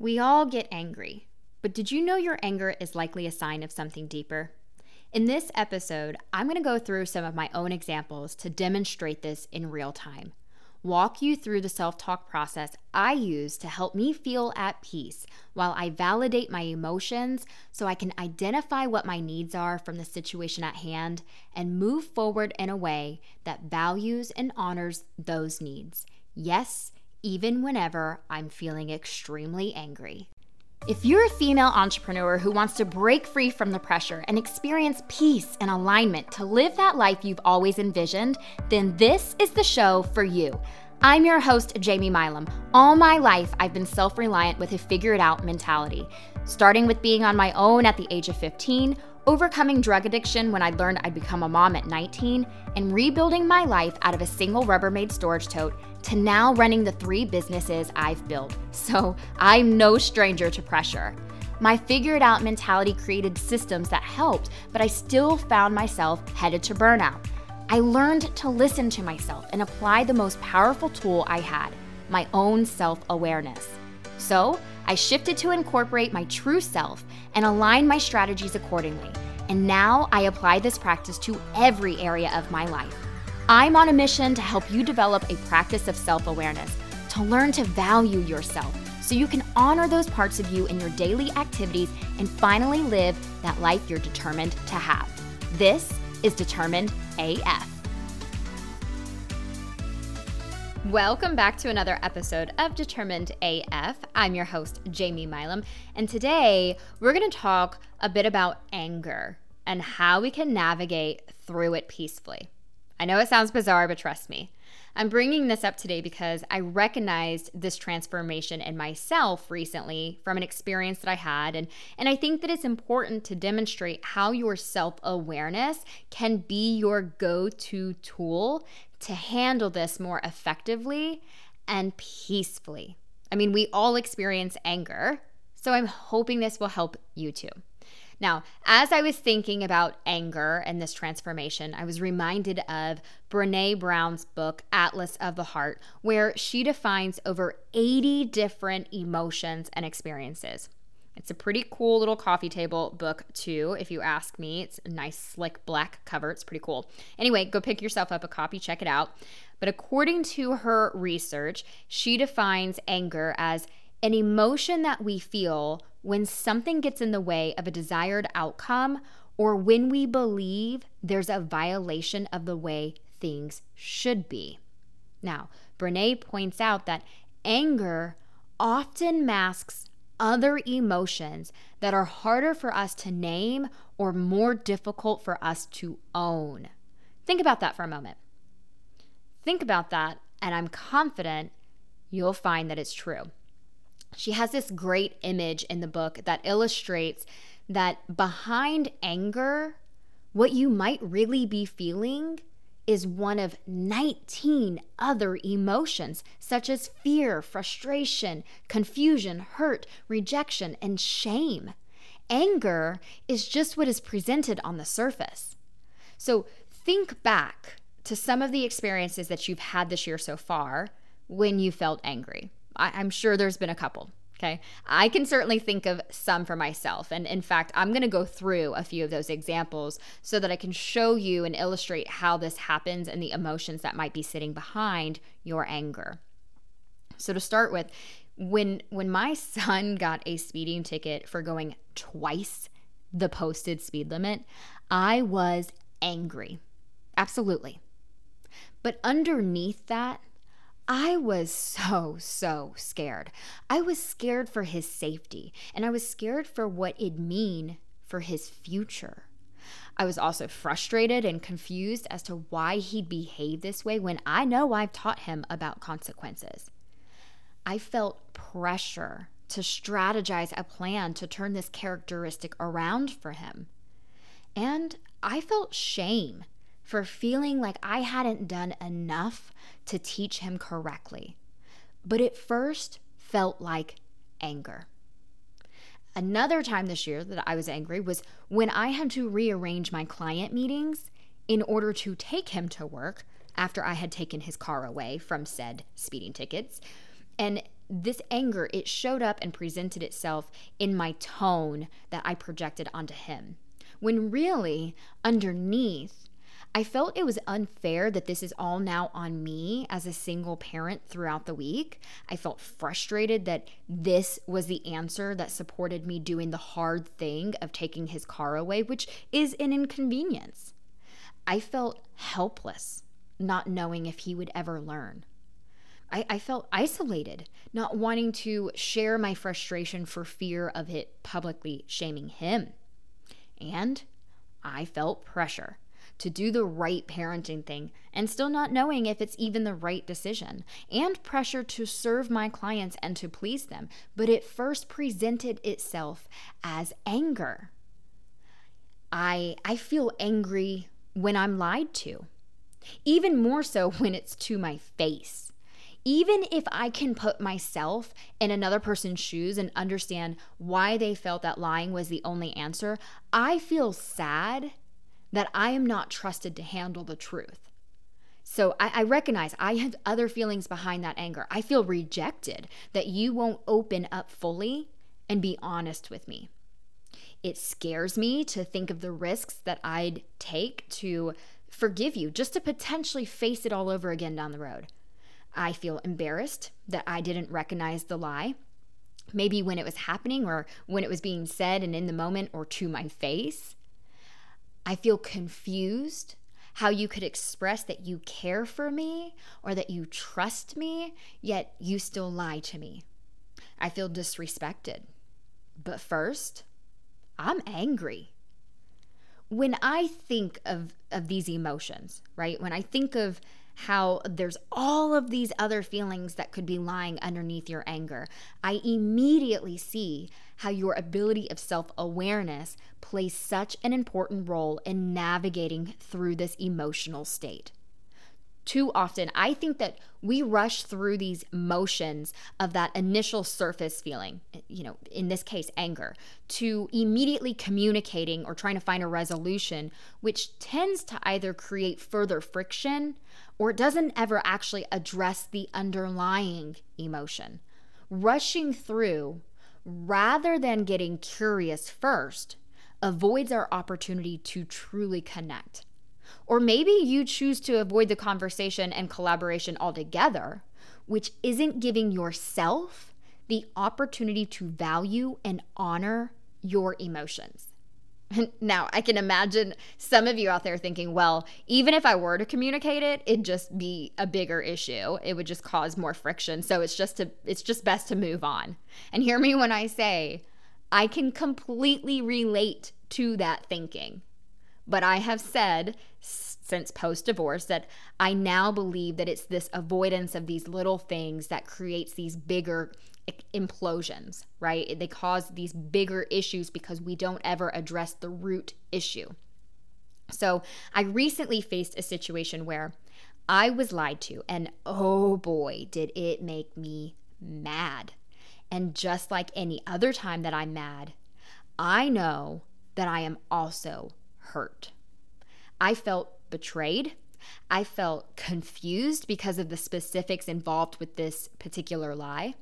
We all get angry, but did you know your anger is likely a sign of something deeper? In this episode, I'm going to go through some of my own examples to demonstrate this in real time. Walk you through the self talk process I use to help me feel at peace while I validate my emotions so I can identify what my needs are from the situation at hand and move forward in a way that values and honors those needs. Yes, even whenever I'm feeling extremely angry. If you're a female entrepreneur who wants to break free from the pressure and experience peace and alignment to live that life you've always envisioned, then this is the show for you. I'm your host, Jamie Milam. All my life, I've been self reliant with a figure it out mentality, starting with being on my own at the age of 15 overcoming drug addiction when I learned I'd become a mom at 19, and rebuilding my life out of a single Rubbermaid storage tote to now running the three businesses I've built. So I'm no stranger to pressure. My figured out mentality created systems that helped, but I still found myself headed to burnout. I learned to listen to myself and apply the most powerful tool I had my own self awareness. So I shifted to incorporate my true self and align my strategies accordingly. And now I apply this practice to every area of my life. I'm on a mission to help you develop a practice of self awareness, to learn to value yourself so you can honor those parts of you in your daily activities and finally live that life you're determined to have. This is Determined AF. Welcome back to another episode of Determined AF. I'm your host, Jamie Milam, and today we're going to talk a bit about anger and how we can navigate through it peacefully. I know it sounds bizarre, but trust me. I'm bringing this up today because I recognized this transformation in myself recently from an experience that I had. And, and I think that it's important to demonstrate how your self awareness can be your go to tool to handle this more effectively and peacefully. I mean, we all experience anger, so I'm hoping this will help you too. Now, as I was thinking about anger and this transformation, I was reminded of Brene Brown's book, Atlas of the Heart, where she defines over 80 different emotions and experiences. It's a pretty cool little coffee table book, too, if you ask me. It's a nice, slick black cover. It's pretty cool. Anyway, go pick yourself up a copy, check it out. But according to her research, she defines anger as an emotion that we feel when something gets in the way of a desired outcome or when we believe there's a violation of the way things should be. Now, Brene points out that anger often masks other emotions that are harder for us to name or more difficult for us to own. Think about that for a moment. Think about that, and I'm confident you'll find that it's true. She has this great image in the book that illustrates that behind anger, what you might really be feeling is one of 19 other emotions, such as fear, frustration, confusion, hurt, rejection, and shame. Anger is just what is presented on the surface. So think back to some of the experiences that you've had this year so far when you felt angry. I- am sure there's been a couple. Okay. I can certainly think of some for myself. And in fact, I'm going to go through a few of those examples so that I can show you and illustrate how this happens and the emotions that might be sitting behind your anger. So to start with, when when my son got a speeding ticket for going twice the posted speed limit, I was angry. Absolutely. But underneath that, I was so, so scared. I was scared for his safety, and I was scared for what it'd mean for his future. I was also frustrated and confused as to why he'd behave this way when I know I've taught him about consequences. I felt pressure to strategize a plan to turn this characteristic around for him. And I felt shame for feeling like I hadn't done enough to teach him correctly. But it first felt like anger. Another time this year that I was angry was when I had to rearrange my client meetings in order to take him to work after I had taken his car away from said speeding tickets. And this anger, it showed up and presented itself in my tone that I projected onto him. When really, underneath, I felt it was unfair that this is all now on me as a single parent throughout the week. I felt frustrated that this was the answer that supported me doing the hard thing of taking his car away, which is an inconvenience. I felt helpless, not knowing if he would ever learn. I, I, felt isolated, not wanting to share my frustration for fear of it publicly shaming him. And I felt pressure to do the right parenting thing and still not knowing if it's even the right decision, and pressure to serve my clients and to please them. But it first presented itself as anger. I, I feel angry when I'm lied to, even more so when it's to my face. Even if I can put myself in another person's shoes and understand why they felt that lying was the only answer, I feel sad that I am not trusted to handle the truth. So I, I, recognize I have other feelings behind that anger. I feel rejected that you won't open up fully and be honest with me. It scares me to think of the risks that I'd take to forgive you, just to potentially face it all over again down the road. I feel embarrassed that I didn't recognize the lie. Maybe when it was happening or when it was being said and in the moment or to my face. I feel confused how you could express that you care for me or that you trust me, yet you still lie to me. I feel disrespected. But first, I'm angry. When I think of, of these emotions, right? When I think of how there's all of these other feelings that could be lying underneath your anger, I immediately see how your ability of self awareness plays such an important role in navigating through this emotional state too often, I think that we rush through these motions of that initial surface feeling, you know, in this case, anger, to immediately communicating or trying to find a resolution, which tends to either create further friction or it doesn't ever actually address the underlying emotion. Rushing through rather than getting curious first avoids our opportunity to truly connect. Or maybe you choose to avoid the conversation and collaboration altogether, which isn't giving yourself the opportunity to value and honor your emotions. Now, I can imagine some of you out there thinking, well, even if I were to communicate it, it'd just be a bigger issue. It would just cause more friction. So it's just to it's just best to move on. And hear me when I say I can completely relate to that thinking. But I have said since post divorce that I now believe that it's this avoidance of these little things that creates these bigger implosions, right? They cause these bigger issues because we don't ever address the root issue. So, I recently faced a situation where I was lied to, and oh boy, did it make me mad. And just like any other time that I'm mad, I know that I am also hurt. I felt betrayed. I felt confused because of the specifics involved with this particular lie.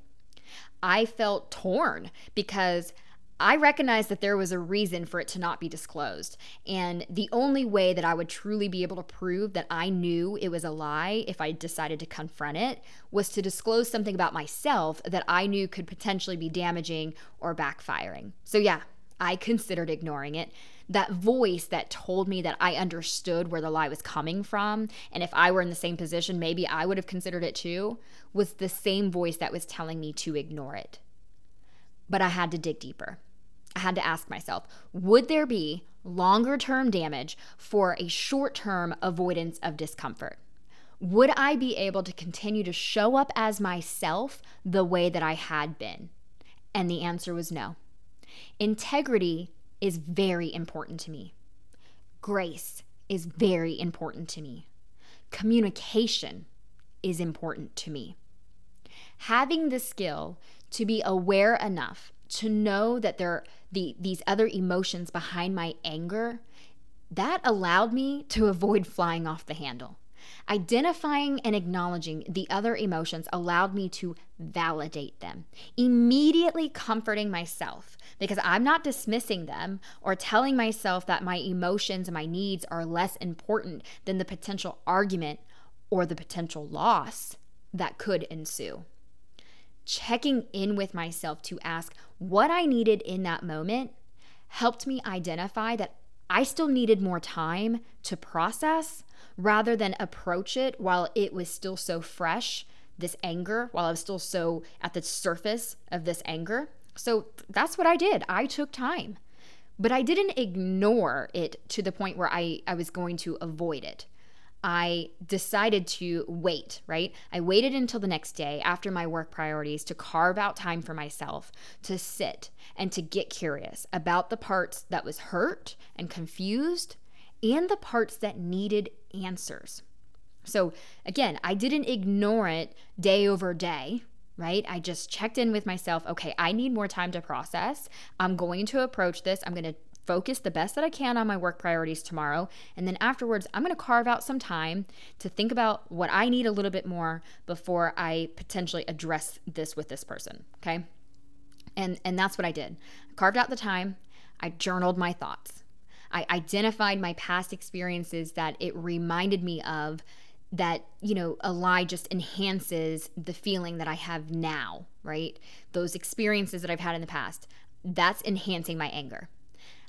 I felt torn because I recognized that there was a reason for it to not be disclosed. And the only way that I would truly be able to prove that I knew it was a lie if I decided to confront it was to disclose something about myself that I knew could potentially be damaging or backfiring. So, yeah, I considered ignoring it that voice that told me that I understood where the lie was coming from, and if I were in the same position, maybe I would have considered it too, was the same voice that was telling me to ignore it. But I had to dig deeper. I had to ask myself would there be longer term damage for a short term avoidance of discomfort? Would I be able to continue to show up as myself the way that I had been? And the answer was no. Integrity is very important to me. Grace is very important to me. Communication is important to me. Having the skill to be aware enough to know that there are the, these other emotions behind my anger, that allowed me to avoid flying off the handle. Identifying and acknowledging the other emotions allowed me to validate them, immediately comforting myself because I'm not dismissing them or telling myself that my emotions and my needs are less important than the potential argument or the potential loss that could ensue. Checking in with myself to ask what I needed in that moment helped me identify that I still needed more time to process rather than approach it while it was still so fresh, this anger, while I was still so at the surface of this anger. So that's what I did. I took time, but I didn't ignore it to the point where I, I was going to avoid it. I decided to wait, right? I waited until the next day after my work priorities to carve out time for myself to sit and to get curious about the parts that was hurt and confused and the parts that needed answers. So, again, I didn't ignore it day over day, right? I just checked in with myself. Okay, I need more time to process. I'm going to approach this. I'm going to focus the best that I can on my work priorities tomorrow. And then afterwards, I'm going to carve out some time to think about what I need a little bit more before I potentially address this with this person. Okay. And, and that's what I did. I carved out the time. I journaled my thoughts. I identified my past experiences that it reminded me of that, you know, a lie just enhances the feeling that I have now, right? Those experiences that I've had in the past, that's enhancing my anger.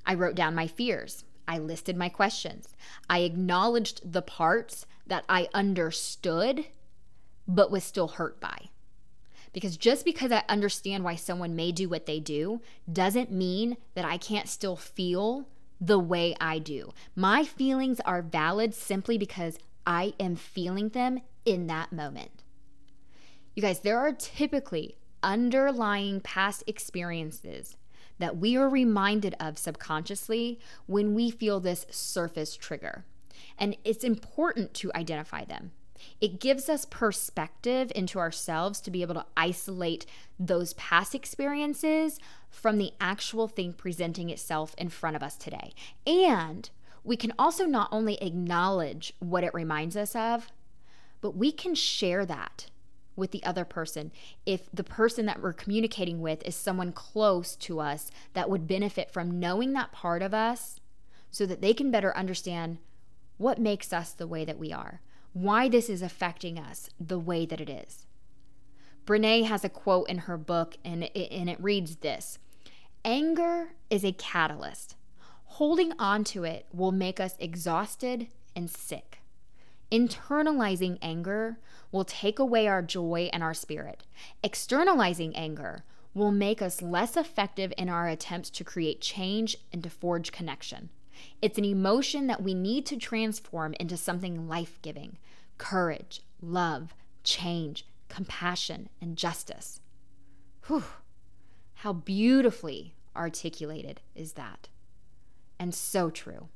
I wrote down my fears. I listed my questions. I acknowledged the parts that I understood but was still hurt by. Because just because I understand why someone may do what they do doesn't mean that I can't still feel the way I do. My feelings are valid simply because I am feeling them in that moment. You guys, there are typically underlying past experiences that we are reminded of subconsciously when we feel this surface trigger. And it's important to identify them. It gives us perspective into ourselves to be able to isolate those past experiences from the actual thing presenting itself in front of us today. And we can also not only acknowledge what it reminds us of, but we can share that with the other person. If the person that we're communicating with is someone close to us that would benefit from knowing that part of us so that they can better understand what makes us the way that we are, why this is affecting us the way that it is. Brene has a quote in her book, and it, and it reads this Anger is a catalyst. Holding on to it will make us exhausted and sick. Internalizing anger will take away our joy and our spirit. Externalizing anger will make us less effective in our attempts to create change and to forge connection. It's an emotion that we need to transform into something life giving courage, love, change, compassion, and justice. Whew, how beautifully articulated is that? And so true.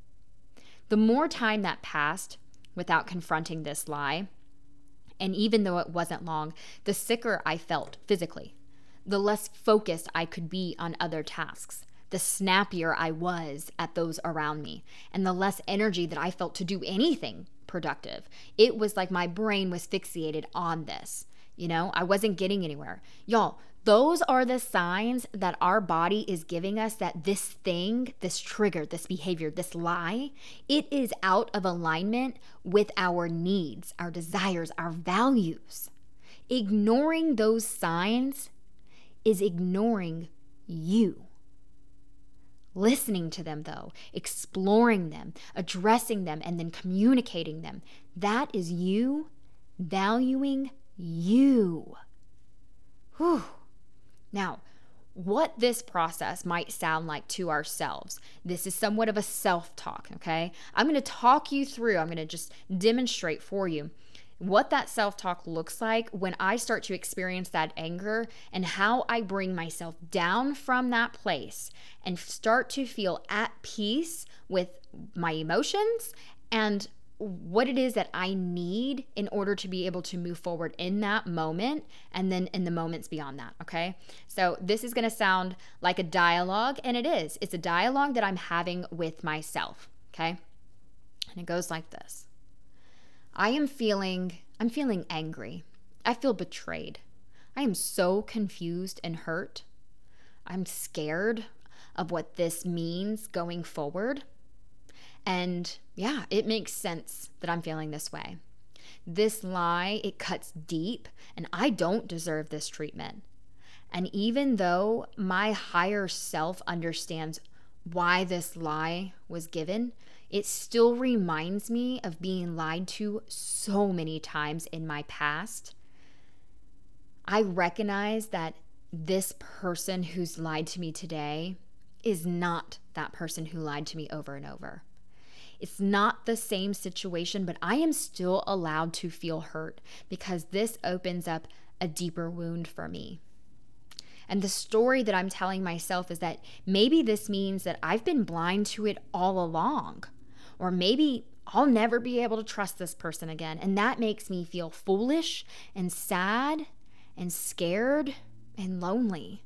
The more time that passed, without confronting this lie. And even though it wasn't long, the sicker I felt physically, the less focused I could be on other tasks, the snappier I was at those around me, and the less energy that I felt to do anything productive. It was like my brain was fixated on this. You know, I wasn't getting anywhere. Y'all, those are the signs that our body is giving us that this thing, this trigger, this behavior, this lie, it is out of alignment with our needs, our desires, our values. Ignoring those signs is ignoring you. Listening to them, though, exploring them, addressing them, and then communicating them, that is you valuing you. Whew. Now, what this process might sound like to ourselves. This is somewhat of a self talk, okay? I'm gonna talk you through, I'm gonna just demonstrate for you what that self talk looks like when I start to experience that anger and how I bring myself down from that place and start to feel at peace with my emotions and what it is that I need in order to be able to move forward in that moment and then in the moments beyond that. Okay. So this is going to sound like a dialogue, and it is. It's a dialogue that I'm having with myself. Okay. And it goes like this I am feeling I'm feeling angry. I feel betrayed. I am so confused and hurt. I'm scared of what this means going forward. And yeah, it makes sense that I'm feeling this way. This lie, it cuts deep, and I don't deserve this treatment. And even though my higher self understands why this lie was given, it still reminds me of being lied to so many times in my past. I recognize that this person who's lied to me today is not that person who lied to me over and over. It's not the same situation, but I am still allowed to feel hurt because this opens up a deeper wound for me. And the story that I'm telling myself is that maybe this means that I've been blind to it all along. Or maybe I'll never be able to trust this person again. And that makes me feel foolish and sad and scared and lonely.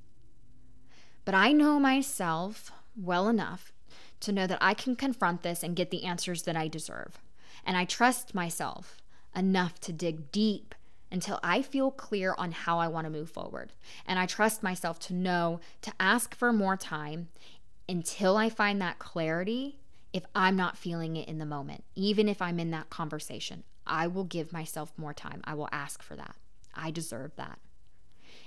But I know myself well enough to know that I can confront this and get the answers that I deserve. And I trust myself enough to dig deep until I feel clear on how I want to move forward. And I trust myself to know to ask for more time until I find that clarity if I'm not feeling it in the moment. Even if I'm in that conversation, I will give myself more time. I will ask for that. I deserve that.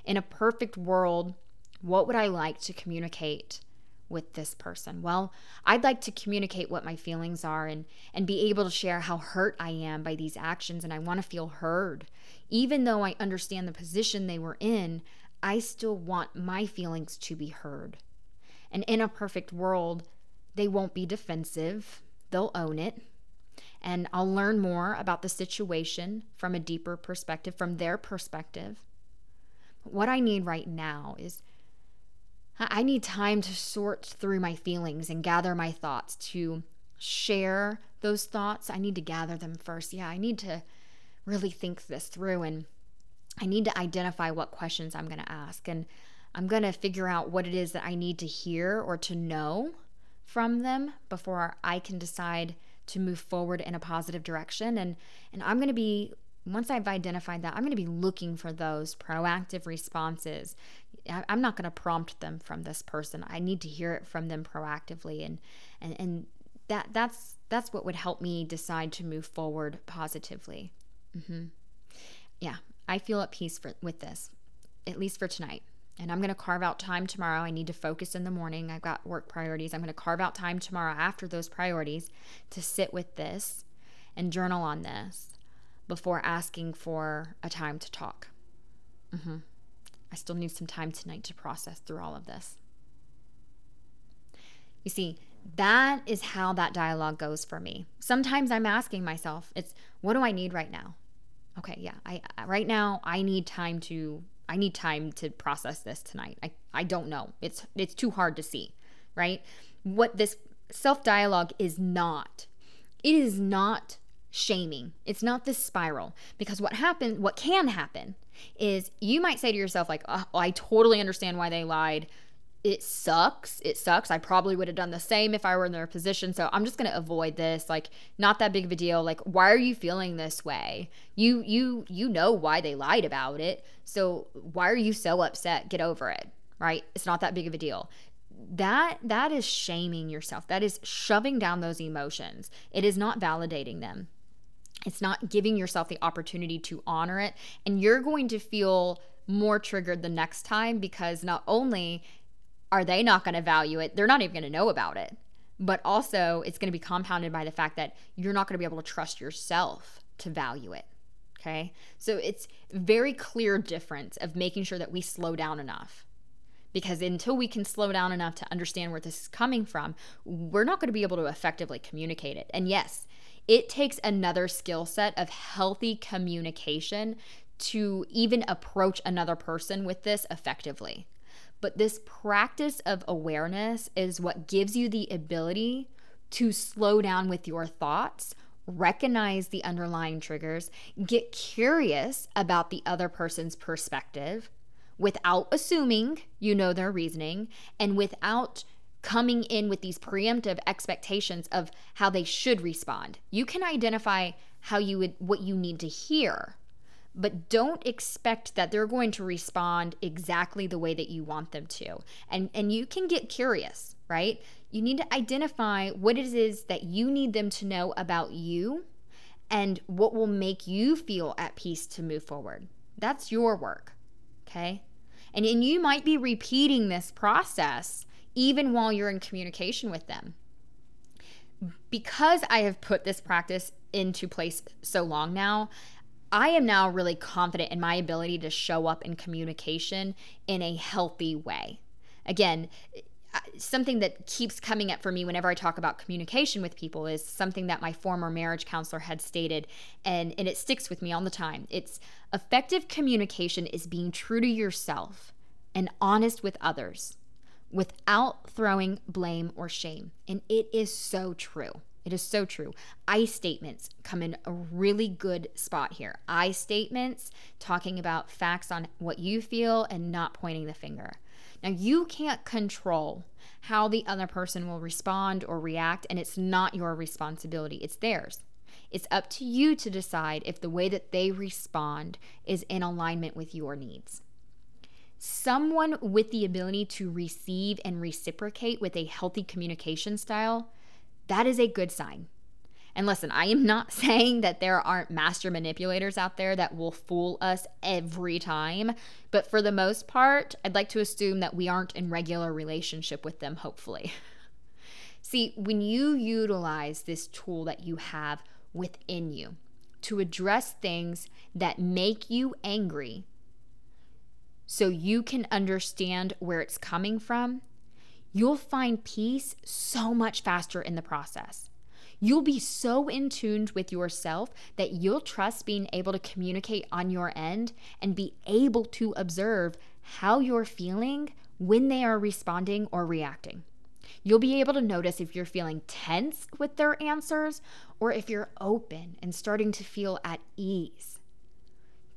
In a perfect world, what would I like to communicate with this person? Well, I'd like to communicate what my feelings are and and be able to share how hurt I am by these actions and I want to feel heard. Even though I understand the position they were in, I still want my feelings to be heard. And in a perfect world, they won't be defensive. They'll own it. And I'll learn more about the situation from a deeper perspective, from their perspective. What I need right now is I need time to sort through my feelings and gather my thoughts to share those thoughts. I need to gather them first. Yeah, I need to really think this through and I need to identify what questions I'm going to ask and I'm going to figure out what it is that I need to hear or to know from them before I can decide to move forward in a positive direction and and I'm going to be once I've identified that, I'm going to be looking for those proactive responses. I'm not going to prompt them from this person. I need to hear it from them proactively, and and and that that's that's what would help me decide to move forward positively. Mm-hmm. Yeah, I feel at peace for, with this, at least for tonight. And I'm going to carve out time tomorrow. I need to focus in the morning. I've got work priorities. I'm going to carve out time tomorrow after those priorities to sit with this and journal on this before asking for a time to talk. Mm-hmm. I still need some time tonight to process through all of this. You see, that is how that dialogue goes for me. Sometimes I'm asking myself, it's what do I need right now? Okay, yeah, I right now I need time to I need time to process this tonight. I I don't know. It's it's too hard to see, right? What this self-dialogue is not. It is not shaming. It's not this spiral because what happens, what can happen is you might say to yourself, like, oh, I totally understand why they lied. It sucks. It sucks. I probably would have done the same if I were in their position. So I'm just going to avoid this. Like, not that big of a deal. Like, why are you feeling this way? You, you, you know why they lied about it. So why are you so upset? Get over it. Right? It's not that big of a deal that that is shaming yourself that is shoving down those emotions it is not validating them it's not giving yourself the opportunity to honor it. And you're going to feel more triggered the next time because not only are they not going to value it, they're not even going to know about it. But also, it's going to be compounded by the fact that you're not going to be able to trust yourself to value it. Okay. So it's very clear difference of making sure that we slow down enough. Because until we can slow down enough to understand where this is coming from, we're not going to be able to effectively communicate it. And yes, it takes another skill set of healthy communication to even approach another person with this effectively. But this practice of awareness is what gives you the ability to slow down with your thoughts, recognize the underlying triggers, get curious about the other person's perspective without assuming you know their reasoning and without coming in with these preemptive expectations of how they should respond. You can identify how you would what you need to hear but don't expect that they're going to respond exactly the way that you want them to. And and you can get curious right? You need to identify what it is that you need them to know about you and what will make you feel at peace to move forward. That's your work okay? And, and you might be repeating this process even while you're in communication with them. Because I have put this practice into place so long now, I am now really confident in my ability to show up in communication in a healthy way. Again, something that keeps coming up for me whenever I talk about communication with people is something that my former marriage counselor had stated, and, and it sticks with me all the time. It's effective communication is being true to yourself and honest with others without throwing blame or shame. And it is so true. It is so true. I statements come in a really good spot here. I statements talking about facts on what you feel and not pointing the finger. Now, you can't control how the other person will respond or react, and it's not your responsibility, it's theirs. It's up to you to decide if the way that they respond is in alignment with your needs. Someone with the ability to receive and reciprocate with a healthy communication style, that is a good sign. And listen, I am not saying that there aren't master manipulators out there that will fool us every time, but for the most part, I'd like to assume that we aren't in regular relationship with them, hopefully. See, when you utilize this tool that you have within you to address things that make you angry so you can understand where it's coming from, you'll find peace so much faster in the process. You'll be so in tuned with yourself that you'll trust being able to communicate on your end and be able to observe how you're feeling when they are responding or reacting. You'll be able to notice if you're feeling tense with their answers or if you're open and starting to feel at ease.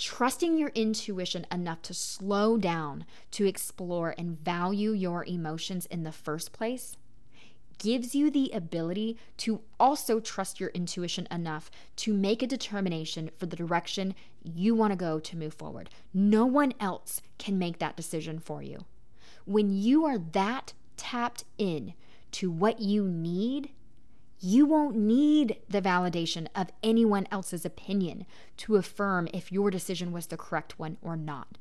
Trusting your intuition enough to slow down to explore and value your emotions in the first place gives you the ability to also trust your intuition enough to make a determination for the direction you want to go to move forward. No one else can make that decision for you. When you are that tapped in to what you need, you won't need the validation of anyone else's opinion to affirm if your decision was the correct one or not.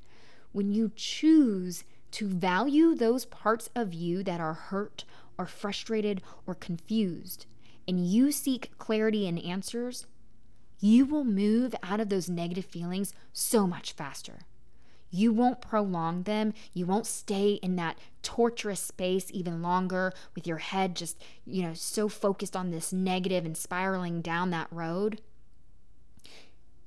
When you choose to value those parts of you that are hurt or frustrated or confused, and you seek clarity and answers, you will move out of those negative feelings so much faster. You won't prolong them. You won't stay in that torturous space even longer with your head just, you know, so focused on this negative and spiraling down that road.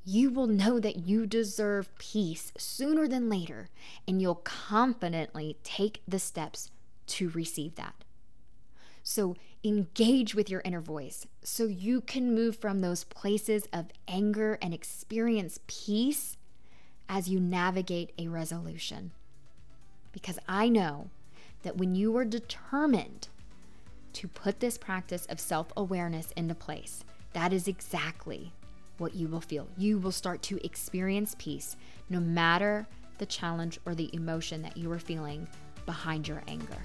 You will know that you deserve peace sooner than later, and you'll confidently take the steps to receive that. So engage with your inner voice so you can move from those places of anger and experience peace as you navigate a resolution. Because I know that when you are determined to put this practice of self awareness into place, that is exactly what you will feel. You will start to experience peace no matter the challenge or the emotion that you are feeling behind your anger.